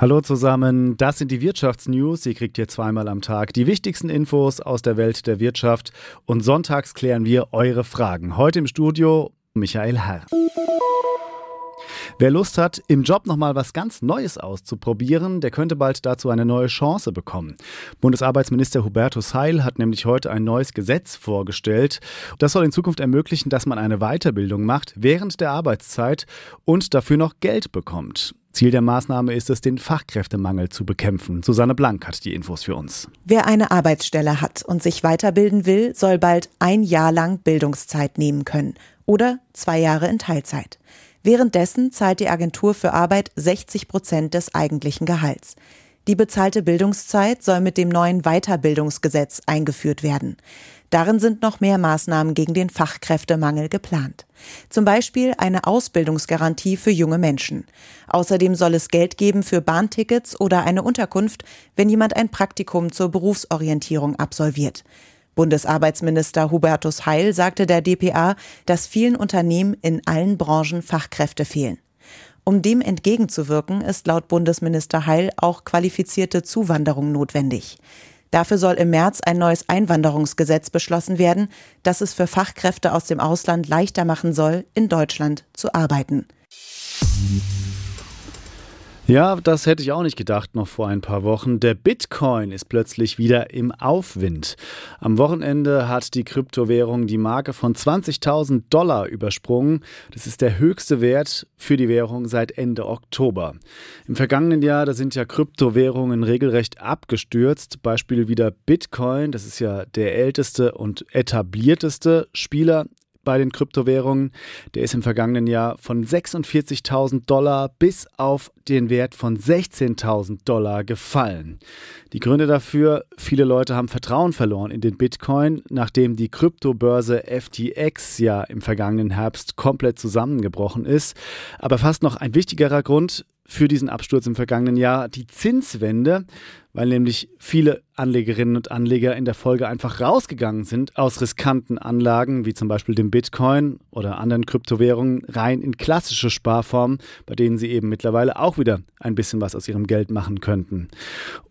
Hallo zusammen, das sind die Wirtschaftsnews. Ihr kriegt hier zweimal am Tag die wichtigsten Infos aus der Welt der Wirtschaft und sonntags klären wir eure Fragen. Heute im Studio Michael Herr. Wer Lust hat, im Job nochmal was ganz Neues auszuprobieren, der könnte bald dazu eine neue Chance bekommen. Bundesarbeitsminister Hubertus Heil hat nämlich heute ein neues Gesetz vorgestellt. Das soll in Zukunft ermöglichen, dass man eine Weiterbildung macht während der Arbeitszeit und dafür noch Geld bekommt. Ziel der Maßnahme ist es, den Fachkräftemangel zu bekämpfen. Susanne Blank hat die Infos für uns. Wer eine Arbeitsstelle hat und sich weiterbilden will, soll bald ein Jahr lang Bildungszeit nehmen können oder zwei Jahre in Teilzeit. Währenddessen zahlt die Agentur für Arbeit 60 Prozent des eigentlichen Gehalts. Die bezahlte Bildungszeit soll mit dem neuen Weiterbildungsgesetz eingeführt werden. Darin sind noch mehr Maßnahmen gegen den Fachkräftemangel geplant. Zum Beispiel eine Ausbildungsgarantie für junge Menschen. Außerdem soll es Geld geben für Bahntickets oder eine Unterkunft, wenn jemand ein Praktikum zur Berufsorientierung absolviert. Bundesarbeitsminister Hubertus Heil sagte der dpa, dass vielen Unternehmen in allen Branchen Fachkräfte fehlen. Um dem entgegenzuwirken, ist laut Bundesminister Heil auch qualifizierte Zuwanderung notwendig. Dafür soll im März ein neues Einwanderungsgesetz beschlossen werden, das es für Fachkräfte aus dem Ausland leichter machen soll, in Deutschland zu arbeiten. Ja, das hätte ich auch nicht gedacht noch vor ein paar Wochen. Der Bitcoin ist plötzlich wieder im Aufwind. Am Wochenende hat die Kryptowährung die Marke von 20.000 Dollar übersprungen. Das ist der höchste Wert für die Währung seit Ende Oktober. Im vergangenen Jahr, da sind ja Kryptowährungen regelrecht abgestürzt. Beispiel wieder Bitcoin, das ist ja der älteste und etablierteste Spieler bei den Kryptowährungen. Der ist im vergangenen Jahr von 46.000 Dollar bis auf den Wert von 16.000 Dollar gefallen. Die Gründe dafür, viele Leute haben Vertrauen verloren in den Bitcoin, nachdem die Kryptobörse FTX ja im vergangenen Herbst komplett zusammengebrochen ist. Aber fast noch ein wichtigerer Grund, für diesen Absturz im vergangenen Jahr die Zinswende, weil nämlich viele Anlegerinnen und Anleger in der Folge einfach rausgegangen sind aus riskanten Anlagen, wie zum Beispiel dem Bitcoin oder anderen Kryptowährungen, rein in klassische Sparformen, bei denen sie eben mittlerweile auch wieder ein bisschen was aus ihrem Geld machen könnten.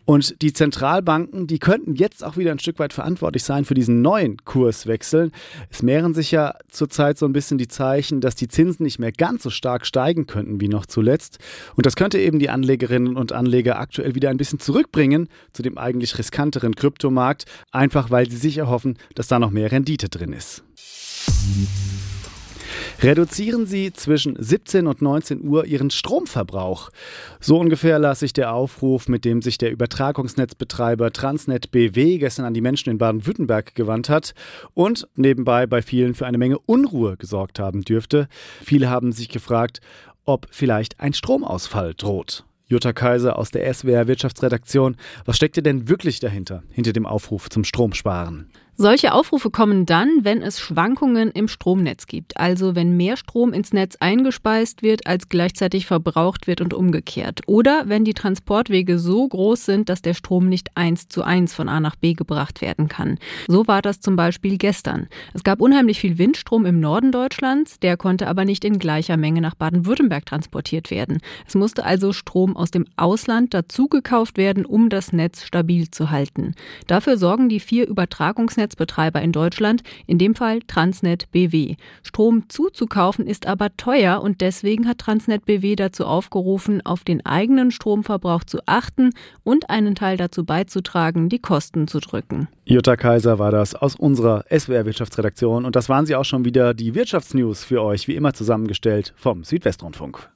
Und die Zentralbanken, die könnten jetzt auch wieder ein Stück weit verantwortlich sein für diesen neuen Kurswechsel. Es mehren sich ja zurzeit so ein bisschen die Zeichen, dass die Zinsen nicht mehr ganz so stark steigen könnten wie noch zuletzt. Und das könnte eben die Anlegerinnen und Anleger aktuell wieder ein bisschen zurückbringen zu dem eigentlich riskanteren Kryptomarkt, einfach weil sie sich erhoffen, dass da noch mehr Rendite drin ist. Reduzieren Sie zwischen 17 und 19 Uhr Ihren Stromverbrauch. So ungefähr las sich der Aufruf, mit dem sich der Übertragungsnetzbetreiber Transnet BW gestern an die Menschen in Baden-Württemberg gewandt hat und nebenbei bei vielen für eine Menge Unruhe gesorgt haben dürfte. Viele haben sich gefragt, ob vielleicht ein Stromausfall droht. Jutta Kaiser aus der SWR Wirtschaftsredaktion. Was steckt denn wirklich dahinter, hinter dem Aufruf zum Stromsparen? Solche Aufrufe kommen dann, wenn es Schwankungen im Stromnetz gibt, also wenn mehr Strom ins Netz eingespeist wird, als gleichzeitig verbraucht wird und umgekehrt. Oder wenn die Transportwege so groß sind, dass der Strom nicht eins zu eins von A nach B gebracht werden kann. So war das zum Beispiel gestern. Es gab unheimlich viel Windstrom im Norden Deutschlands, der konnte aber nicht in gleicher Menge nach Baden-Württemberg transportiert werden. Es musste also Strom aus dem Ausland dazugekauft werden, um das Netz stabil zu halten. Dafür sorgen die vier Übertragungsnetze Netzbetreiber in Deutschland, in dem Fall Transnet BW. Strom zuzukaufen ist aber teuer und deswegen hat Transnet BW dazu aufgerufen, auf den eigenen Stromverbrauch zu achten und einen Teil dazu beizutragen, die Kosten zu drücken. Jutta Kaiser war das aus unserer SWR Wirtschaftsredaktion und das waren sie auch schon wieder die Wirtschaftsnews für euch, wie immer zusammengestellt vom Südwestrundfunk.